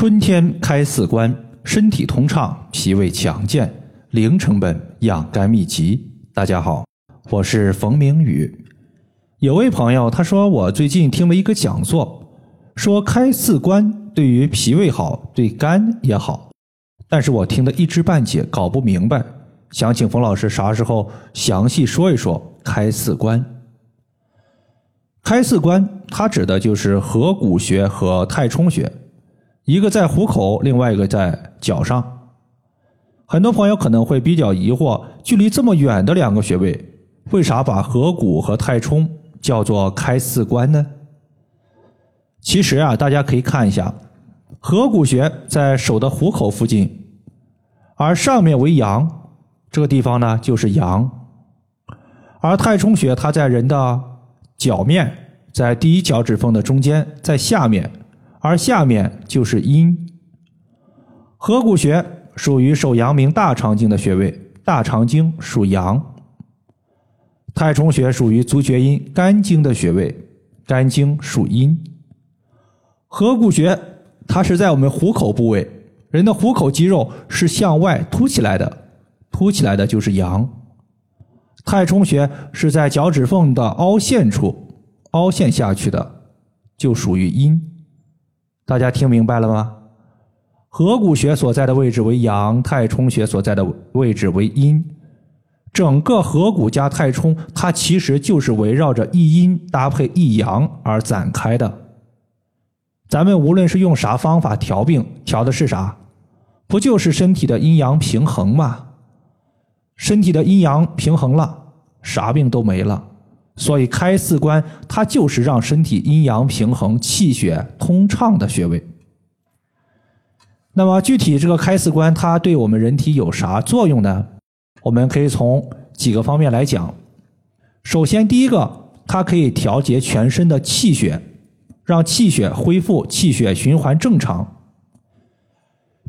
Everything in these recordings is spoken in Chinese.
春天开四关，身体通畅，脾胃强健，零成本养肝秘籍。大家好，我是冯明宇。有位朋友他说，我最近听了一个讲座，说开四关对于脾胃好，对肝也好，但是我听得一知半解，搞不明白，想请冯老师啥时候详细说一说开四关。开四关，它指的就是合谷穴和太冲穴。一个在虎口，另外一个在脚上。很多朋友可能会比较疑惑，距离这么远的两个穴位，为啥把合谷和太冲叫做开四关呢？其实啊，大家可以看一下，合谷穴在手的虎口附近，而上面为阳，这个地方呢就是阳；而太冲穴它在人的脚面，在第一脚趾缝的中间，在下面。而下面就是阴，合谷穴属于手阳明大肠经的穴位，大肠经属阳；太冲穴属于足厥阴肝经的穴位，肝经属阴。合谷穴它是在我们虎口部位，人的虎口肌肉是向外凸起来的，凸起来的就是阳；太冲穴是在脚趾缝的凹陷处，凹陷下去的就属于阴。大家听明白了吗？合谷穴所在的位置为阳，太冲穴所在的位置为阴。整个合谷加太冲，它其实就是围绕着一阴搭配一阳而展开的。咱们无论是用啥方法调病，调的是啥？不就是身体的阴阳平衡吗？身体的阴阳平衡了，啥病都没了。所以开四关，它就是让身体阴阳平衡、气血通畅的穴位。那么具体这个开四关，它对我们人体有啥作用呢？我们可以从几个方面来讲。首先，第一个，它可以调节全身的气血，让气血恢复、气血循环正常。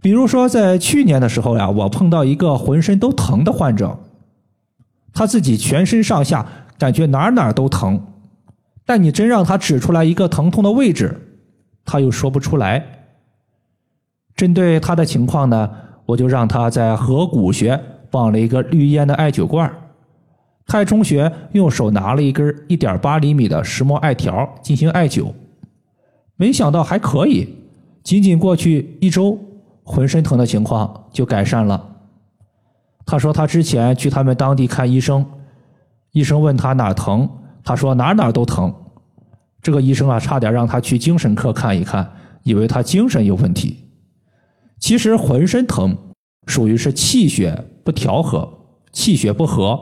比如说，在去年的时候呀，我碰到一个浑身都疼的患者，他自己全身上下。感觉哪哪都疼，但你真让他指出来一个疼痛的位置，他又说不出来。针对他的情况呢，我就让他在合谷穴放了一个绿烟的艾灸罐太冲穴用手拿了一根一点八厘米的石墨艾条进行艾灸，没想到还可以，仅仅过去一周，浑身疼的情况就改善了。他说他之前去他们当地看医生。医生问他哪疼，他说哪哪都疼。这个医生啊，差点让他去精神科看一看，以为他精神有问题。其实浑身疼，属于是气血不调和，气血不和。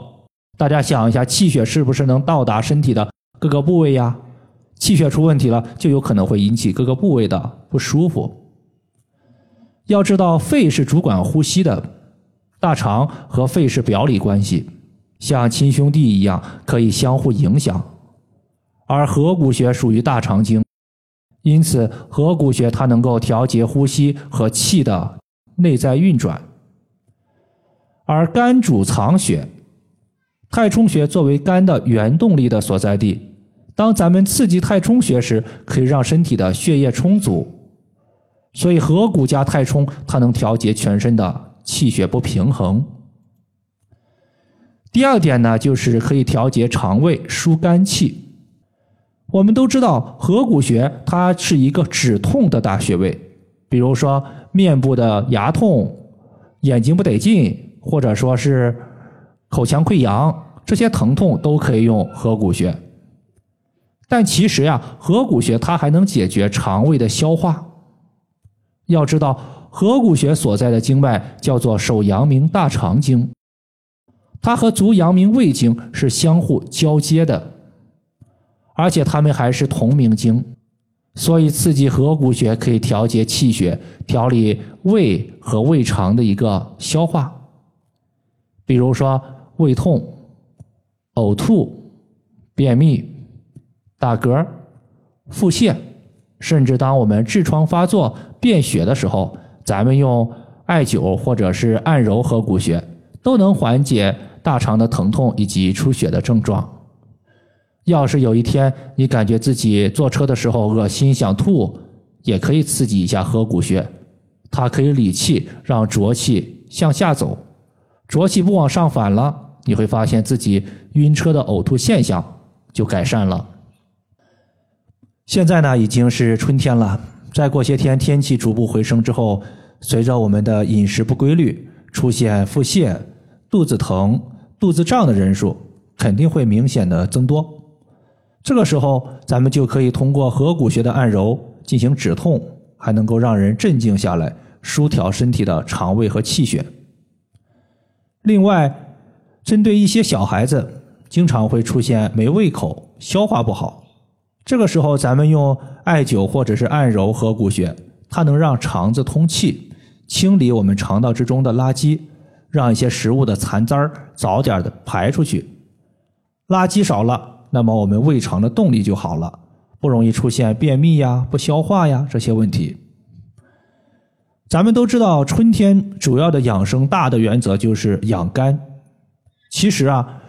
大家想一下，气血是不是能到达身体的各个部位呀？气血出问题了，就有可能会引起各个部位的不舒服。要知道，肺是主管呼吸的，大肠和肺是表里关系。像亲兄弟一样，可以相互影响。而合谷穴属于大肠经，因此合谷穴它能够调节呼吸和气的内在运转。而肝主藏血，太冲穴作为肝的原动力的所在地，当咱们刺激太冲穴时，可以让身体的血液充足。所以合谷加太冲，它能调节全身的气血不平衡。第二点呢，就是可以调节肠胃、疏肝气。我们都知道，合谷穴它是一个止痛的大穴位。比如说，面部的牙痛、眼睛不得劲，或者说是口腔溃疡，这些疼痛都可以用合谷穴。但其实呀，合谷穴它还能解决肠胃的消化。要知道，合谷穴所在的经脉叫做手阳明大肠经。它和足阳明胃经是相互交接的，而且它们还是同名经，所以刺激合谷穴可以调节气血，调理胃和胃肠的一个消化。比如说胃痛、呕吐、便秘、打嗝、腹泻，甚至当我们痔疮发作、便血的时候，咱们用艾灸或者是按揉合谷穴，都能缓解。大肠的疼痛以及出血的症状，要是有一天你感觉自己坐车的时候恶心想吐，也可以刺激一下合谷穴，它可以理气，让浊气向下走，浊气不往上反了，你会发现自己晕车的呕吐现象就改善了。现在呢已经是春天了，再过些天天气逐步回升之后，随着我们的饮食不规律，出现腹泻、肚子疼、肚子胀的人数肯定会明显的增多。这个时候，咱们就可以通过合谷穴的按揉进行止痛，还能够让人镇静下来，舒调身体的肠胃和气血。另外，针对一些小孩子，经常会出现没胃口、消化不好，这个时候咱们用艾灸或者是按揉合谷穴，它能让肠子通气，清理我们肠道之中的垃圾，让一些食物的残渣早点的排出去，垃圾少了。那么我们胃肠的动力就好了，不容易出现便秘呀、不消化呀这些问题。咱们都知道，春天主要的养生大的原则就是养肝。其实啊，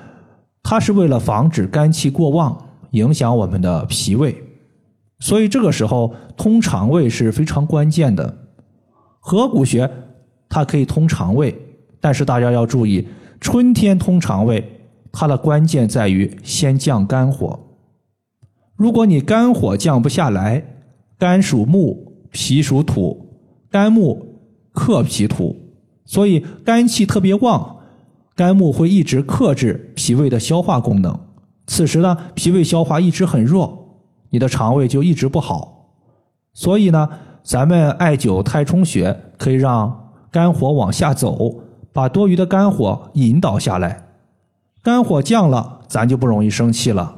它是为了防止肝气过旺，影响我们的脾胃。所以这个时候通肠胃是非常关键的。合谷穴它可以通肠胃，但是大家要注意，春天通肠胃。它的关键在于先降肝火。如果你肝火降不下来，肝属木，脾属土，肝木克脾土，所以肝气特别旺，肝木会一直克制脾胃的消化功能。此时呢，脾胃消化一直很弱，你的肠胃就一直不好。所以呢，咱们艾灸太冲穴可以让肝火往下走，把多余的肝火引导下来。肝火降了，咱就不容易生气了。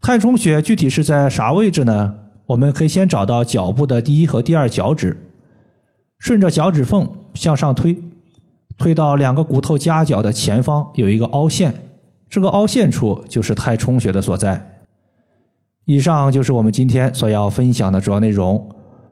太冲穴具体是在啥位置呢？我们可以先找到脚部的第一和第二脚趾，顺着脚趾缝向上推，推到两个骨头夹角的前方有一个凹陷，这个凹陷处就是太冲穴的所在。以上就是我们今天所要分享的主要内容。